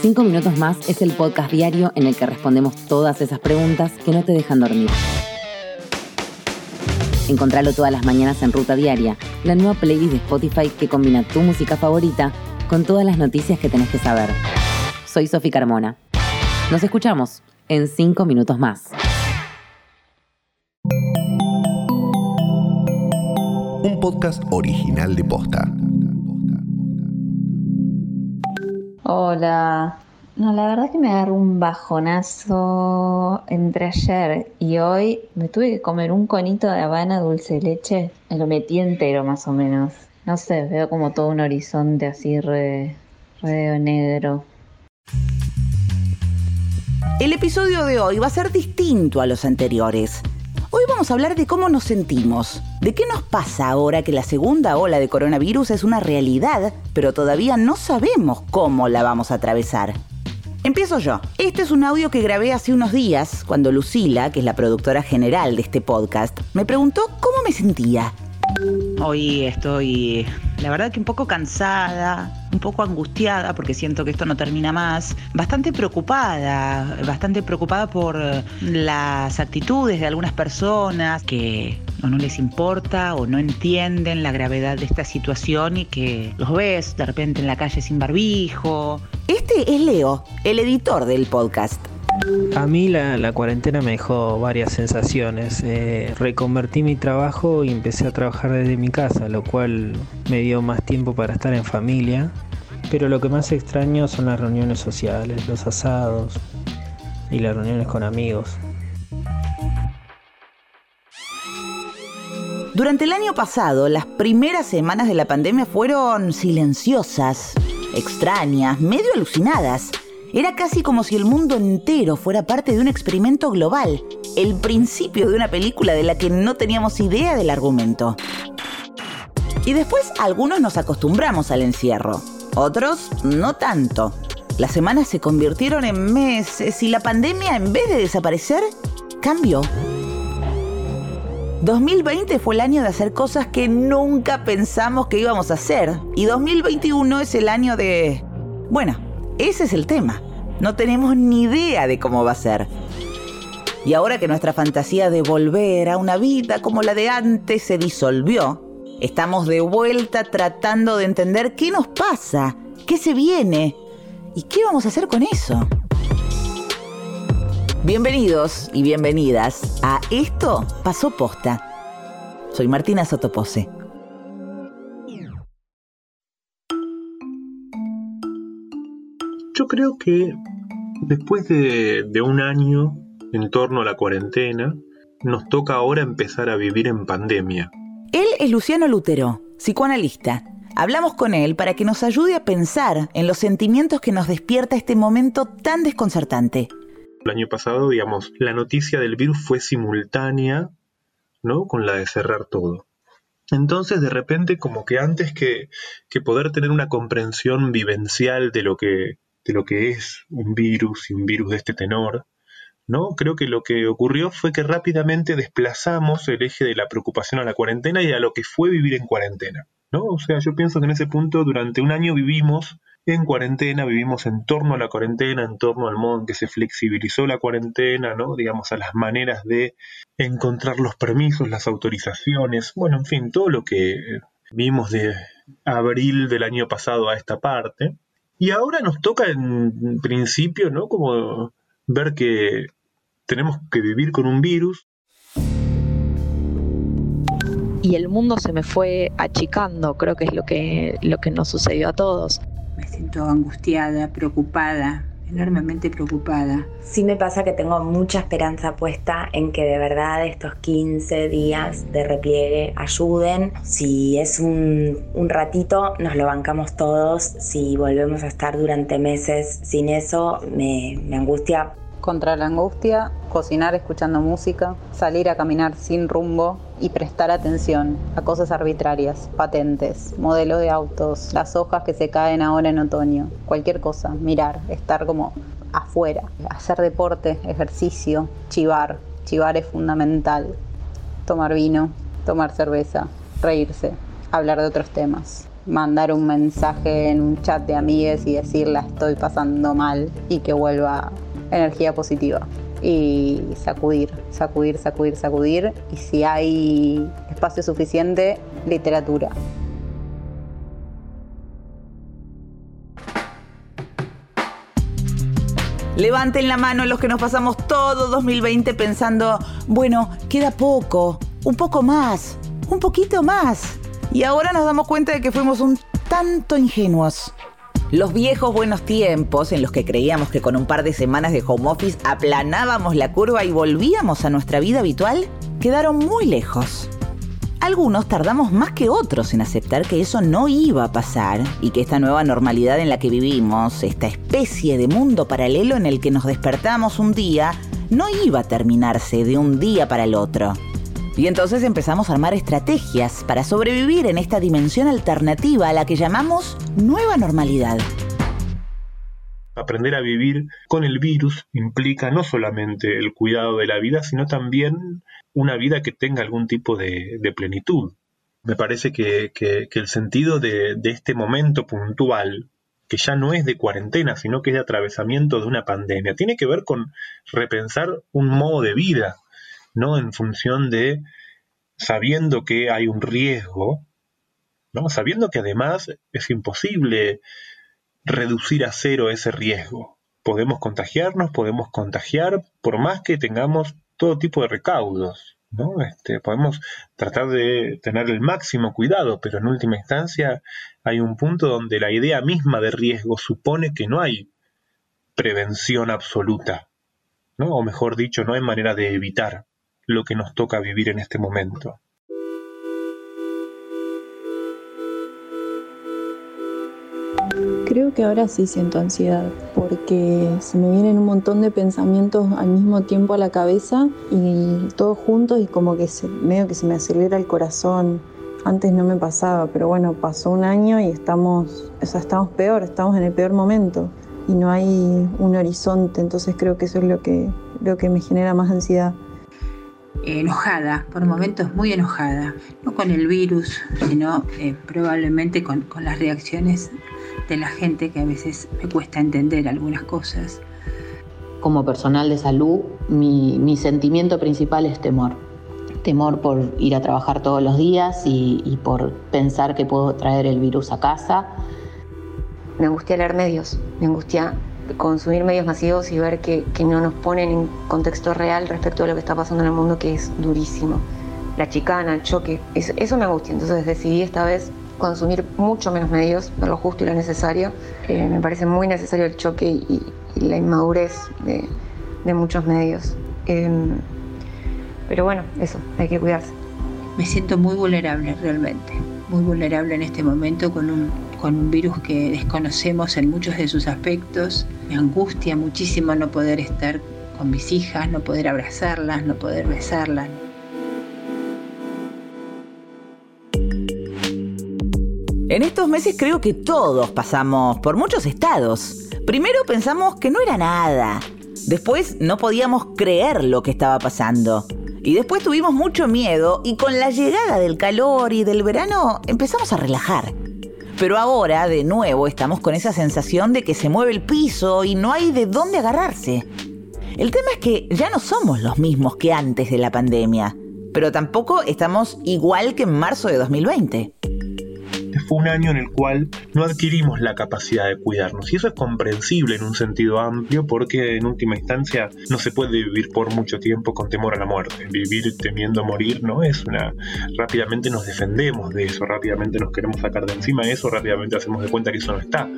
Cinco minutos más es el podcast diario en el que respondemos todas esas preguntas que no te dejan dormir. Encontralo todas las mañanas en Ruta Diaria, la nueva playlist de Spotify que combina tu música favorita con todas las noticias que tenés que saber. Soy Sofi Carmona. Nos escuchamos en cinco minutos más. Un podcast original de Posta. Hola. No, la verdad que me agarró un bajonazo entre ayer y hoy. Me tuve que comer un conito de habana dulce leche. Lo metí entero más o menos. No sé, veo como todo un horizonte así re, re negro. El episodio de hoy va a ser distinto a los anteriores. Hoy vamos a hablar de cómo nos sentimos, de qué nos pasa ahora que la segunda ola de coronavirus es una realidad, pero todavía no sabemos cómo la vamos a atravesar. Empiezo yo. Este es un audio que grabé hace unos días, cuando Lucila, que es la productora general de este podcast, me preguntó cómo me sentía. Hoy estoy, la verdad que un poco cansada, un poco angustiada porque siento que esto no termina más, bastante preocupada, bastante preocupada por las actitudes de algunas personas que no les importa o no entienden la gravedad de esta situación y que los ves de repente en la calle sin barbijo. Este es Leo, el editor del podcast. A mí la, cuarentena me dejó varias sensaciones. Eh, reconvertí mi trabajo y empecé a trabajar desde mi casa, lo cual me dio más tiempo para estar en familia. Pero lo que más extraño son las reuniones sociales, los asados y las reuniones con amigos. Durante el año pasado, las primeras semanas de la pandemia fueron silenciosas, extrañas, medio alucinadas. Era casi como si el mundo entero fuera parte de un experimento global, el principio de una película de la que no teníamos idea del argumento. Y después algunos nos acostumbramos al encierro, otros no tanto. Las semanas se convirtieron en meses y la pandemia en vez de desaparecer, cambió. 2020 fue el año de hacer cosas que nunca pensamos que íbamos a hacer. Y 2021 es el año de... Bueno, ese es el tema. No tenemos ni idea de cómo va a ser. Y ahora que nuestra fantasía de volver a una vida como la de antes se disolvió, estamos de vuelta tratando de entender qué nos pasa, qué se viene y qué vamos a hacer con eso. Bienvenidos y bienvenidas a Esto pasó posta. Soy Martina Sotopose. Yo creo que después de, un año en torno a la cuarentena, nos toca ahora empezar a vivir en pandemia. Él es Luciano Lutero, psicoanalista. Hablamos con él para que nos ayude a pensar en los sentimientos que nos despierta este momento tan desconcertante. El año pasado, digamos, la noticia del virus fue simultánea, ¿no? Con la de cerrar todo. Entonces, de repente, como que antes que, que poder tener una comprensión vivencial de lo que de lo que es un virus y un virus de este tenor, ¿no? Creo que lo que ocurrió fue que rápidamente desplazamos el eje de la preocupación a la cuarentena y a lo que fue vivir en cuarentena, ¿no? O sea, yo pienso que en ese punto durante un año vivimos en cuarentena, vivimos en torno a la cuarentena, en torno al modo en que se flexibilizó la cuarentena, ¿no? Digamos, a las maneras de encontrar los permisos, las autorizaciones, bueno, en fin, todo lo que vimos de abril del año pasado a esta parte. Y ahora nos toca en principio, ¿no? Como ver que tenemos que vivir con un virus. Y el mundo se me fue achicando, creo que es lo que, lo que nos sucedió a todos. Me siento angustiada, preocupada, enormemente preocupada. Sí me pasa que tengo mucha esperanza puesta en que de verdad estos 15 días de repliegue ayuden. Si es un, ratito, nos lo bancamos todos. Si volvemos a estar durante meses sin eso, me angustia contra la angustia, cocinar escuchando música, salir a caminar sin rumbo y prestar atención a cosas arbitrarias, patentes, modelos de autos, las hojas que se caen ahora en otoño, cualquier cosa, mirar, estar como afuera, hacer deporte, ejercicio, chivar, chivar es fundamental, tomar vino, tomar cerveza, reírse, hablar de otros temas. mandar un mensaje en un chat de amigues y decir la estoy pasando mal y que vuelva energía positiva. Y sacudir, sacudir, sacudir, sacudir. Y si hay espacio suficiente, literatura. Levanten la mano los que nos pasamos todo 2020 pensando, bueno, queda poco, un poco más, un poquito más. Y ahora nos damos cuenta de que fuimos un tanto ingenuos. Los viejos buenos tiempos en los que creíamos que con un par de semanas de home office aplanábamos la curva y volvíamos a nuestra vida habitual quedaron muy lejos. Algunos tardamos más que otros en aceptar que eso no iba a pasar y que esta nueva normalidad en la que vivimos, esta especie de mundo paralelo en el que nos despertamos un día, no iba a terminarse de un día para el otro. Y entonces empezamos a armar estrategias para sobrevivir en esta dimensión alternativa a la que llamamos nueva normalidad. Aprender a vivir con el virus implica no solamente el cuidado de la vida, sino también una vida que tenga algún tipo de, plenitud. Me parece que, el sentido de, este momento puntual, que ya no es de cuarentena, sino que es de atravesamiento de una pandemia, tiene que ver con repensar un modo de vida, ¿no? En función de sabiendo que hay un riesgo, ¿no? Sabiendo que además es imposible reducir a cero ese riesgo. Podemos contagiarnos, podemos contagiar, por más que tengamos todo tipo de recaudos. ¿no? Este, podemos tratar de tener el máximo cuidado, pero en última instancia hay un punto donde la idea misma de riesgo supone que no hay prevención absoluta, ¿no? o mejor dicho, no hay manera de evitar lo que nos toca vivir en este momento. Creo que ahora sí siento ansiedad, porque se me vienen un montón de pensamientos al mismo tiempo a la cabeza y todos juntos y como que se, medio que se me acelera el corazón. Antes no me pasaba, pero bueno, pasó un año y estamos, o sea, estamos peor, estamos en el peor momento y no hay un horizonte, entonces creo que eso es lo que, lo que me genera más ansiedad enojada, por momentos muy enojada, no con el virus, sino eh, probablemente con, con, las reacciones de la gente que a veces me cuesta entender algunas cosas. Como personal de salud, mi, mi sentimiento principal es temor. Temor por ir a trabajar todos los días y, y por pensar que puedo traer el virus a casa. Me angustia leer medios, me angustia consumir medios masivos y ver que, que, no nos ponen en contexto real respecto a lo que está pasando en el mundo, que es durísimo. La chicana, el choque, eso me angustia. Entonces decidí esta vez consumir mucho menos medios, lo justo y lo necesario. Eh, me parece muy necesario el choque y, la inmadurez de, de muchos medios. Em, pero bueno, eso, hay que cuidarse. Me siento muy vulnerable realmente, muy vulnerable en este momento con un, con un virus que desconocemos en muchos de sus aspectos. Me angustia muchísimo no poder estar con mis hijas, no poder abrazarlas, no poder besarlas. En estos meses creo que todos pasamos por muchos estados. Primero pensamos que no era nada. Después no podíamos creer lo que estaba pasando. Y después tuvimos mucho miedo y con la llegada del calor y del verano empezamos a relajar. Pero ahora, de nuevo, estamos con esa sensación de que se mueve el piso y no hay de dónde agarrarse. El tema es que ya no somos los mismos que antes de la pandemia, pero tampoco estamos igual que en marzo de 2020 fue un año en el cual no adquirimos la capacidad de cuidarnos. Y eso es comprensible en un sentido amplio porque en última instancia no se puede vivir por mucho tiempo con temor a la muerte. Vivir temiendo morir no es una... Rápidamente nos defendemos de eso, rápidamente nos queremos sacar de encima eso, rápidamente hacemos de cuenta que eso no está.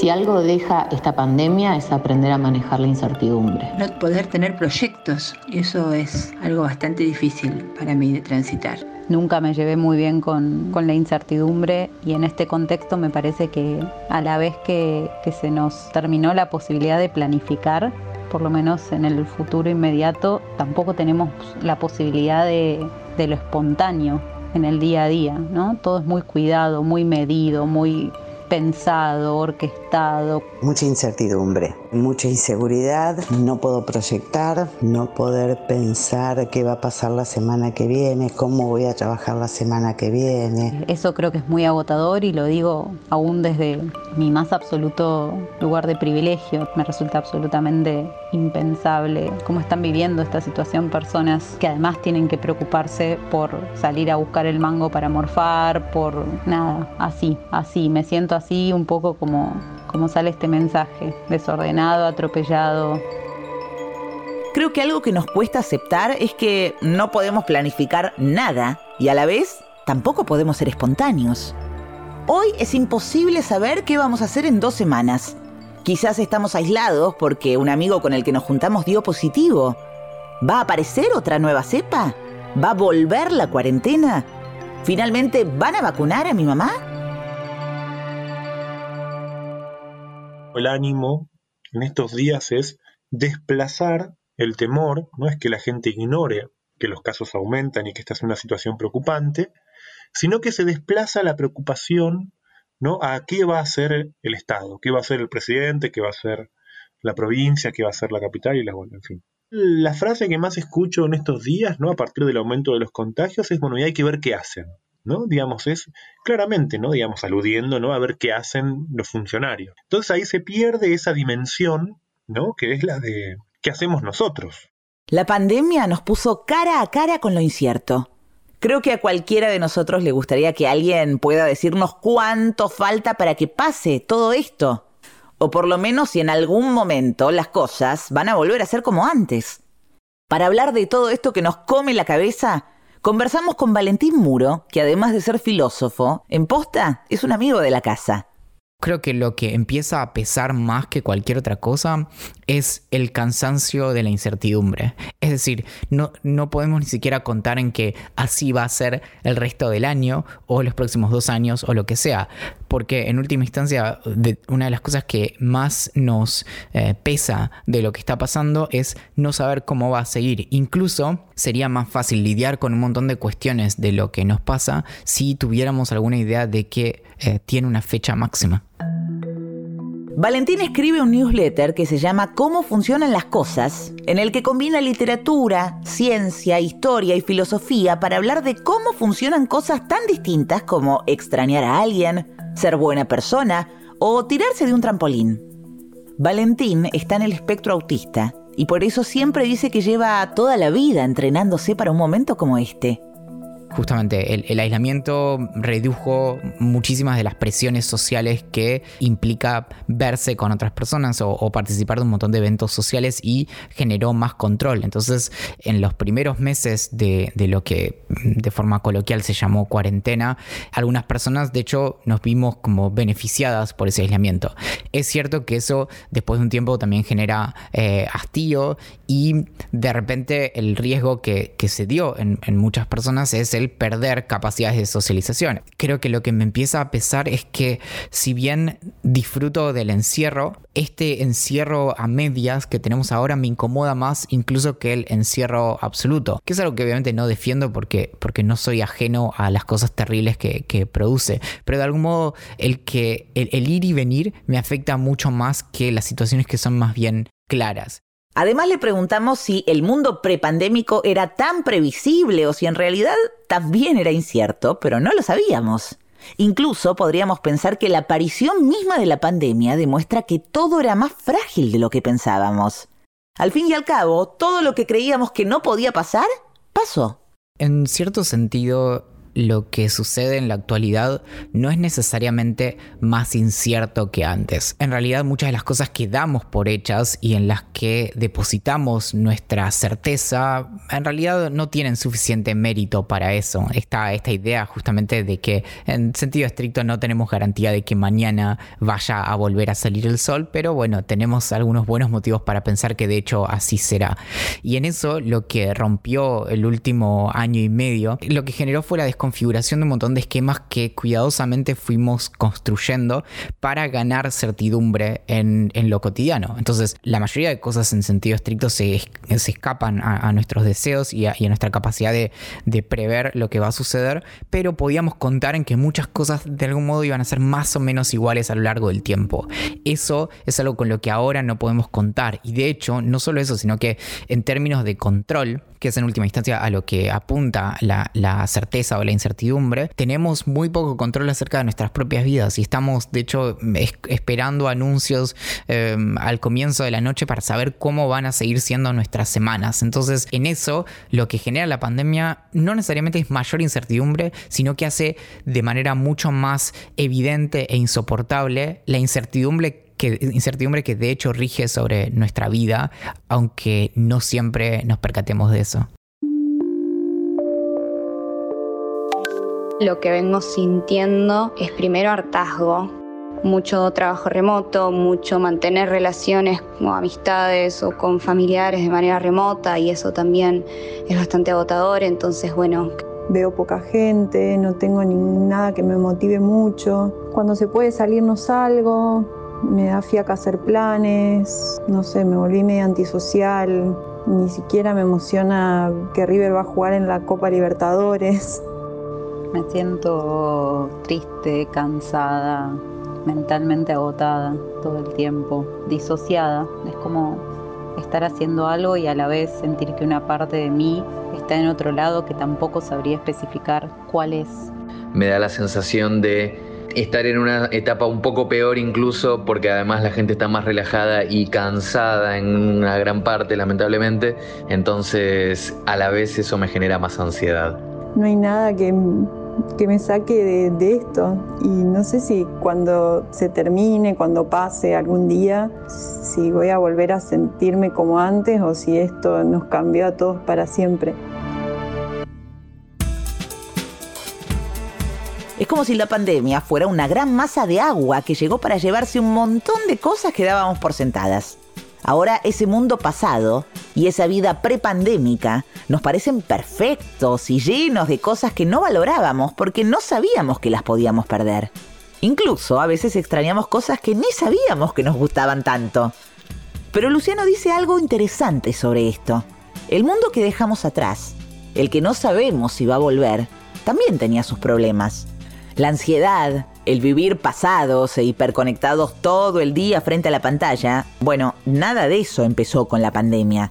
Si algo deja esta pandemia es aprender a manejar la incertidumbre. No poder tener proyectos, eso es algo bastante difícil para mí de transitar. Nunca me llevé muy bien con, la incertidumbre y en este contexto me parece que a la vez que, se nos terminó la posibilidad de planificar, por lo menos en el futuro inmediato, tampoco tenemos la posibilidad de, de lo espontáneo en el día a día, ¿no? Todo es muy cuidado, muy medido, muy pensado, orquestado. Mucha incertidumbre. Mucha inseguridad, no puedo proyectar, no poder pensar qué va a pasar la semana que viene, cómo voy a trabajar la semana que viene. Eso creo que es muy agotador y lo digo aún desde mi más absoluto lugar de privilegio. Me resulta absolutamente impensable cómo están viviendo esta situación personas que además tienen que preocuparse por salir a buscar el mango para morfar, por nada, así, así. Me siento así un poco como, como sale este mensaje, desordenado, atropellado. Creo que algo que nos cuesta aceptar es que no podemos planificar nada y a la vez tampoco podemos ser espontáneos. Hoy es imposible saber qué vamos a hacer en dos semanas. Quizás estamos aislados porque un amigo con el que nos juntamos dio positivo. ¿Va a aparecer otra nueva cepa? ¿Va a volver la cuarentena? ¿Finalmente van a vacunar a mi mamá? El ánimo en estos días es desplazar el temor, no es que la gente ignore que los casos aumentan y que esta es una situación preocupante, sino que se desplaza la preocupación ¿no? a qué va a hacer el Estado, qué va a hacer el presidente, qué va a hacer la provincia, qué va a hacer la capital y la bueno, en fin. La frase que más escucho en estos días, ¿no? A partir del aumento de los contagios, es bueno, y hay que ver qué hacen, ¿no? Digamos, es claramente, ¿no? Digamos, aludiendo, ¿no? A ver qué hacen los funcionarios. Entonces ahí se pierde esa dimensión, ¿no? Que es la de qué hacemos nosotros. La pandemia nos puso cara a cara con lo incierto. Creo que a cualquiera de nosotros le gustaría que alguien pueda decirnos cuánto falta para que pase todo esto. O por lo menos si en algún momento las cosas van a volver a ser como antes. Para hablar de todo esto que nos come la cabeza, conversamos con Valentín Muro, que además de ser filósofo, en posta es un amigo de la casa. Creo que lo que empieza a pesar más que cualquier otra cosa es el cansancio de la incertidumbre. Es decir, no, no podemos ni siquiera contar en que así va a ser el resto del año o los próximos dos años o lo que sea. Porque en última instancia, una de las cosas que más nos eh, pesa de lo que está pasando es no saber cómo va a seguir. Incluso sería más fácil lidiar con un montón de cuestiones de lo que nos pasa si tuviéramos alguna idea de que eh, tiene una fecha máxima. Valentín escribe un newsletter que se llama Cómo funcionan las cosas, en el que combina literatura, ciencia, historia y filosofía para hablar de cómo funcionan cosas tan distintas como extrañar a alguien, ser buena persona o tirarse de un trampolín. Valentín está en el espectro autista y por eso siempre dice que lleva toda la vida entrenándose para un momento como este justamente el, aislamiento redujo muchísimas de las presiones sociales que implica verse con otras personas o, participar de un montón de eventos sociales y generó más control. Entonces, en los primeros meses de, lo que de forma coloquial se llamó cuarentena, algunas personas de hecho nos vimos como beneficiadas por ese aislamiento. Es cierto que eso después de un tiempo también genera eh, hastío y de repente el riesgo que, se dio en, en muchas personas es el perder capacidades de socialización. Creo que lo que me empieza a pesar es que si bien disfruto del encierro, este encierro a medias que tenemos ahora me incomoda más incluso que el encierro absoluto, que es algo que obviamente no defiendo porque, porque no soy ajeno a las cosas terribles que, produce, pero de algún modo el que el ir y venir me afecta mucho más que las situaciones que son más bien claras. Además le preguntamos si el mundo prepandémico era tan previsible o si en realidad también era incierto, pero no lo sabíamos. Incluso podríamos pensar que la aparición misma de la pandemia demuestra que todo era más frágil de lo que pensábamos. Al fin y al cabo, todo lo que creíamos que no podía pasar, pasó. En cierto sentido, lo que sucede en la actualidad no es necesariamente más incierto que antes. En realidad muchas de las cosas que damos por hechas y en las que depositamos nuestra certeza, en realidad no tienen suficiente mérito para eso. Está esta idea justamente de que en sentido estricto no tenemos garantía de que mañana vaya a volver a salir el sol, pero bueno, tenemos algunos buenos motivos para pensar que de hecho así será. Y en eso lo que rompió el último año y medio, lo que generó fue la desconfiguración de un montón de esquemas que cuidadosamente fuimos construyendo para ganar certidumbre en, lo cotidiano. Entonces, la mayoría de cosas en sentido estricto se, escapan a, nuestros deseos y a, nuestra capacidad de prever lo que va a suceder, pero podíamos contar en que muchas cosas de algún modo iban a ser más o menos iguales a lo largo del tiempo. Eso es algo con lo que ahora no podemos contar. Y de hecho, no solo eso, sino que en términos de control, que es en última instancia a lo que apunta la, certeza o la incertidumbre, tenemos muy poco control acerca de nuestras propias vidas y estamos de hecho esperando anuncios em, al comienzo de la noche para saber cómo van a seguir siendo nuestras semanas. Entonces en eso lo que genera la pandemia no necesariamente es mayor incertidumbre, sino que hace de manera mucho más evidente e insoportable la incertidumbre que, incertidumbre que de hecho rige sobre nuestra vida, aunque no siempre nos percatemos de eso. Lo que vengo sintiendo es primero hartazgo, mucho trabajo remoto, mucho mantener relaciones como amistades o con familiares de manera remota y eso también es bastante agotador, entonces bueno. Veo poca gente, no tengo nada que me motive mucho. Cuando se puede salir no salgo, me da fiaca hacer planes, no sé, me volví medio antisocial, ni siquiera me emociona que River va a jugar en la Copa Libertadores. Me siento triste, cansada, mentalmente agotada todo el tiempo, disociada. Es como estar haciendo algo y a la vez sentir que una parte de mí está en otro lado que tampoco sabría especificar cuál es. Me da la sensación de estar en una etapa un poco peor incluso porque además la gente está más relajada y cansada en una gran parte lamentablemente, entonces a la vez eso me genera más ansiedad. No hay nada que, me saque de, de, esto y no sé si cuando se termine, cuando pase algún día, si voy a volver a sentirme como antes o si esto nos cambió a todos para siempre. Es como si la pandemia fuera una gran masa de agua que llegó para llevarse un montón de cosas que dábamos por sentadas. Ahora ese mundo pasado y esa vida prepandémica nos parecen perfectos y llenos de cosas que no valorábamos porque no sabíamos que las podíamos perder. Incluso a veces extrañamos cosas que ni sabíamos que nos gustaban tanto. Pero Luciano dice algo interesante sobre esto. El mundo que dejamos atrás, el que no sabemos si va a volver, también tenía sus problemas. La ansiedad, el vivir pasados e hiperconectados todo el día frente a la pantalla, bueno, nada de eso empezó con la pandemia.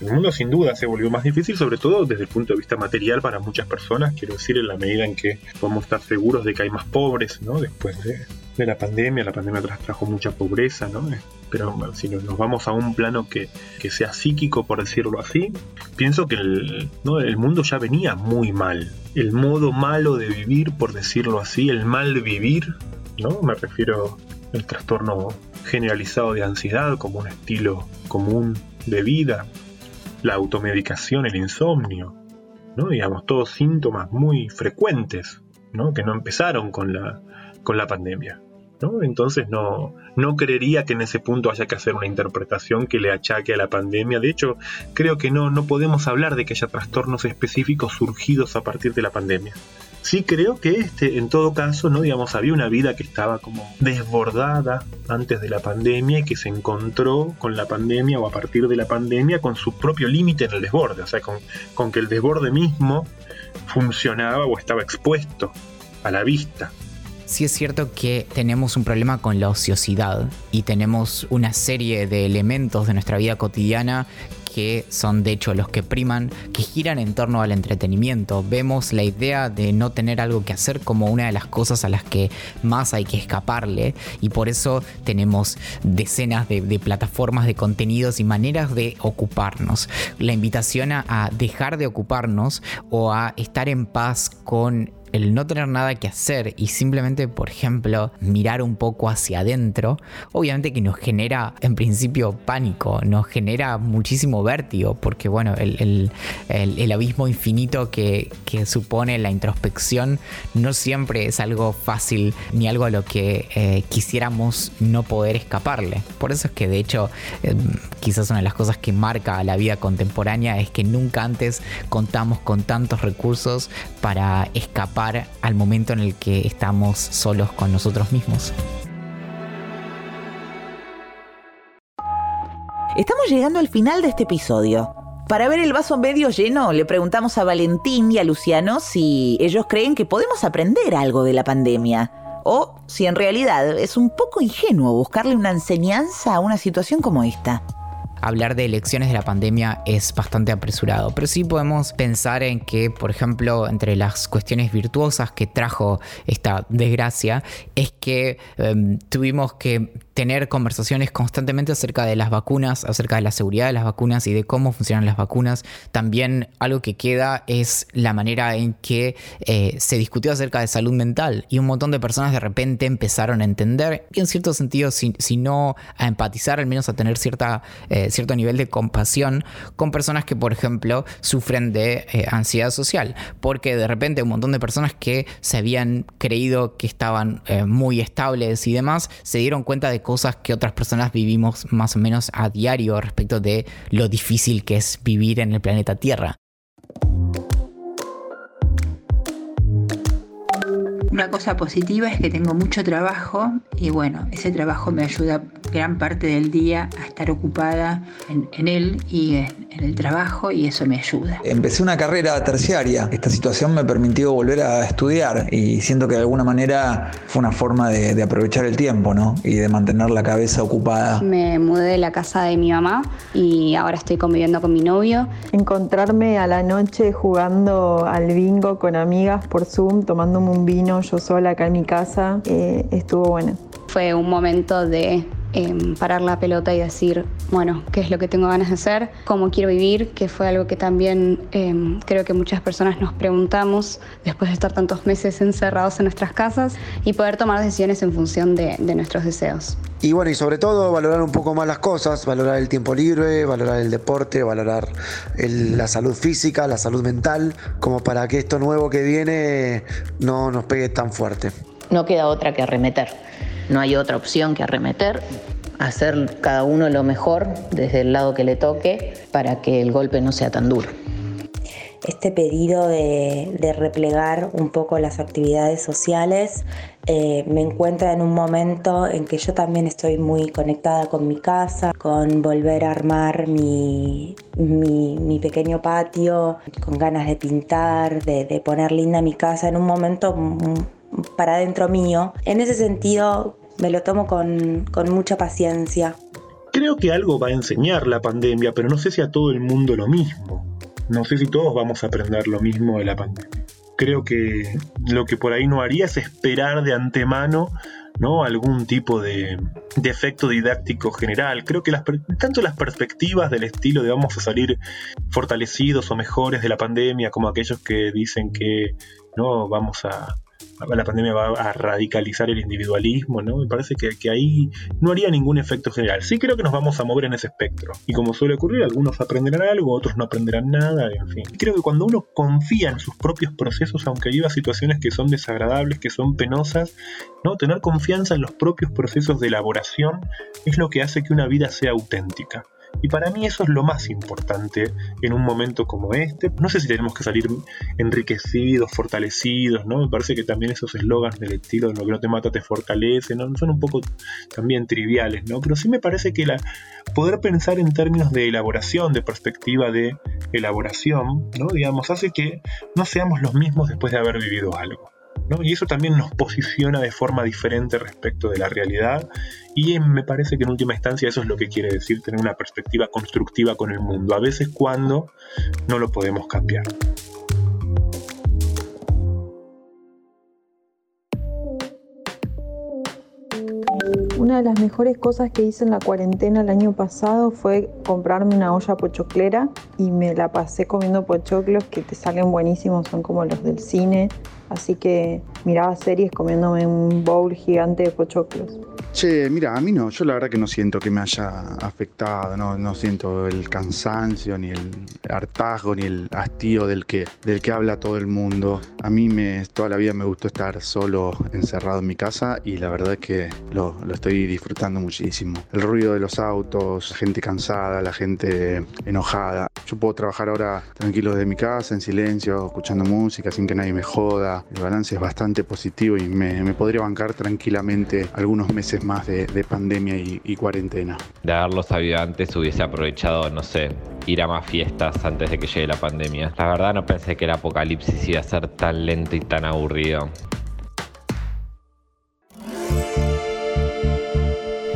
El mundo sin duda se volvió más difícil, sobre todo desde el punto de vista material para muchas personas, quiero decir, en la medida en que podemos estar seguros de que hay más pobres, ¿no? Después de, la pandemia, la pandemia trajo mucha pobreza, ¿no? Pero si nos vamos a un plano que, sea psíquico, por decirlo así, pienso que el, el mundo ya venía muy mal. El modo malo de vivir, por decirlo así, el mal vivir, ¿no? Me refiero al trastorno generalizado de ansiedad como un estilo común de vida, la automedicación, el insomnio, ¿no? digamos, todos síntomas muy frecuentes, que no empezaron con la, con la pandemia. Entonces no, no creería que en ese punto haya que hacer una interpretación que le achaque a la pandemia. De hecho, creo que no, no podemos hablar de que haya trastornos específicos surgidos a partir de la pandemia sí creo que este, en todo caso, ¿no? Digamos, había una vida que estaba como desbordada antes de la pandemia y que se encontró con la pandemia o a partir de la pandemia con su propio límite en el desborde, o sea, con, con que el desborde mismo funcionaba o estaba expuesto a la vista. Sí es cierto que tenemos un problema con la ociosidad y tenemos una serie de elementos de nuestra vida cotidiana que son de hecho los que priman, que giran en torno al entretenimiento. Vemos la idea de no tener algo que hacer como una de las cosas a las que más hay que escaparle y por eso tenemos decenas de, plataformas de contenidos y maneras de ocuparnos. La invitación a, dejar de ocuparnos o a estar en paz con el no tener nada que hacer y simplemente, por ejemplo, mirar un poco hacia adentro, obviamente que nos genera en principio pánico, nos genera muchísimo vértigo, porque bueno, el, abismo infinito que, supone la introspección no siempre es algo fácil ni algo a lo que eh, quisiéramos no poder escaparle. Por eso es que de hecho eh, quizás una de las cosas que marca la vida contemporánea es que nunca antes contamos con tantos recursos para escapar al momento en el que estamos solos con nosotros mismos. Estamos llegando al final de este episodio. Para ver el vaso medio lleno, le preguntamos a Valentín y a Luciano si ellos creen que podemos aprender algo de la pandemia o si en realidad es un poco ingenuo buscarle una enseñanza a una situación como esta hablar de elecciones de la pandemia es bastante apresurado, pero sí podemos pensar en que, por ejemplo, entre las cuestiones virtuosas que trajo esta desgracia es que em, tuvimos que tener conversaciones constantemente acerca de las vacunas, acerca de la seguridad de las vacunas y de cómo funcionan las vacunas. También algo que queda es la manera en que eh, se discutió acerca de salud mental y un montón de personas de repente empezaron a entender y en cierto sentido, si, no a empatizar, al menos a tener cierta, eh, cierto nivel de compasión con personas que, por ejemplo, sufren de eh, ansiedad social, porque de repente un montón de personas que se habían creído que estaban muy estables y demás, se dieron cuenta de cosas que otras personas vivimos más o menos a diario respecto de lo difícil que es vivir en el planeta Tierra. Una cosa positiva es que tengo mucho trabajo y bueno, ese trabajo me ayuda gran parte del día a estar ocupada en, él y en, el trabajo y eso me ayuda. Empecé una carrera terciaria. Esta situación me permitió volver a estudiar y siento que de alguna manera fue una forma de, aprovechar el tiempo ¿no? y de mantener la cabeza ocupada. Me mudé de la casa de mi mamá y ahora estoy conviviendo con mi novio. Encontrarme a la noche jugando al bingo con amigas por Zoom, tomándome un vino yo sola acá en mi casa, eh, estuvo bueno. Fue un momento de em, parar la pelota y decir, bueno, qué es lo que tengo ganas de hacer, cómo quiero vivir, que fue algo que también em, creo que muchas personas nos preguntamos después de estar tantos meses encerrados en nuestras casas y poder tomar decisiones en función de, nuestros deseos. Y bueno, y sobre todo valorar un poco más las cosas, valorar el tiempo libre, valorar el deporte, valorar la salud física, la salud mental, como para que esto nuevo que viene no nos pegue tan fuerte. No queda otra que arremeter no hay otra opción que arremeter, hacer cada uno lo mejor desde el lado que le toque para que el golpe no sea tan duro. Este pedido de, replegar un poco las actividades sociales eh, me encuentra en un momento en que yo también estoy muy conectada con mi casa, con volver a armar mi, pequeño patio, con ganas de pintar, de, de poner linda mi casa en un momento para dentro mío. En ese sentido, me lo tomo con, mucha paciencia. Creo que algo va a enseñar la pandemia, pero no sé si a todo el mundo lo mismo. No sé si todos vamos a aprender lo mismo de la pandemia. Creo que lo que por ahí no haría es esperar de antemano ¿no? algún tipo de, efecto didáctico general. Creo que tanto las perspectivas del estilo de vamos a salir fortalecidos o mejores de la pandemia, como aquellos que dicen que no vamos a, la pandemia va a radicalizar el individualismo, ¿no? Me parece que, ahí no haría ningún efecto general. Sí creo que nos vamos a mover en ese espectro. Y como suele ocurrir, algunos aprenderán algo, otros no aprenderán nada, en fin. Creo que cuando uno confía en sus propios procesos, aunque viva situaciones que son desagradables, que son penosas, ¿no? Tener confianza en los propios procesos de elaboración es lo que hace que una vida sea auténtica. Y para mí eso es lo más importante en un momento como este. No sé si tenemos que salir enriquecidos, fortalecidos, ¿no? Me parece que también esos eslogans del estilo de lo que no te mata te fortalece, ¿no? Son un poco también triviales, ¿no? Pero sí me parece que la, poder pensar en términos de elaboración, de perspectiva de elaboración, ¿no? Digamos, hace que no seamos los mismos después de haber vivido algo. Y eso también nos posiciona de forma diferente respecto de la realidad. Y me parece que en última instancia eso es lo que quiere decir tener una perspectiva constructiva con el mundo, a veces cuando no lo podemos cambiar. Una de las mejores cosas que hice en la cuarentena el año pasado fue comprarme una olla pochoclera y me la pasé comiendo pochoclos que te salen buenísimos, son como los del cine Así que miraba series comiéndome un bowl gigante de pochoclos. Che, mira, a mí no, yo la verdad que no siento que me haya afectado, no, no siento el cansancio, ni el hartazgo, ni el hastío del que, del que habla todo el mundo. A mí me, toda la vida me gustó estar solo, encerrado en mi casa y la verdad es que lo, lo estoy disfrutando muchísimo. El ruido de los autos, gente cansada, la gente enojada. Yo puedo trabajar ahora tranquilo desde mi casa, en silencio, escuchando música, sin que nadie me joda. El balance es bastante positivo y me, me podría bancar tranquilamente algunos meses más de, de pandemia y, y cuarentena. De haberlo sabido antes hubiese aprovechado, no sé, ir a más fiestas antes de que llegue la pandemia. La verdad no pensé que el apocalipsis iba a ser tan lento y tan aburrido.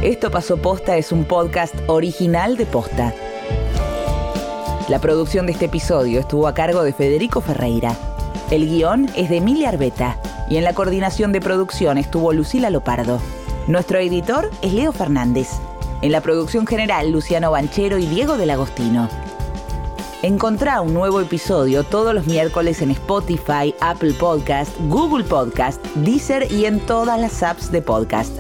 Esto pasó posta es un podcast original de posta. La producción de este episodio estuvo a cargo de Federico Ferreira. El guion es de Emilia Arbeta y en la coordinación de producción estuvo Lucila Lopardo. Nuestro editor es Leo Fernández. En la producción general, Luciano Banchero y Diego del Agostino. Encontrá un nuevo episodio todos los miércoles en Spotify, Apple Podcast, Google Podcast, Deezer y en todas las apps de podcast.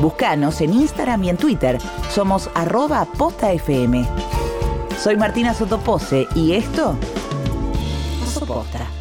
Búscanos en Instagram y en Twitter. Somos arroba postafm. Soy Martina Sotopose y esto... Pasó Posta.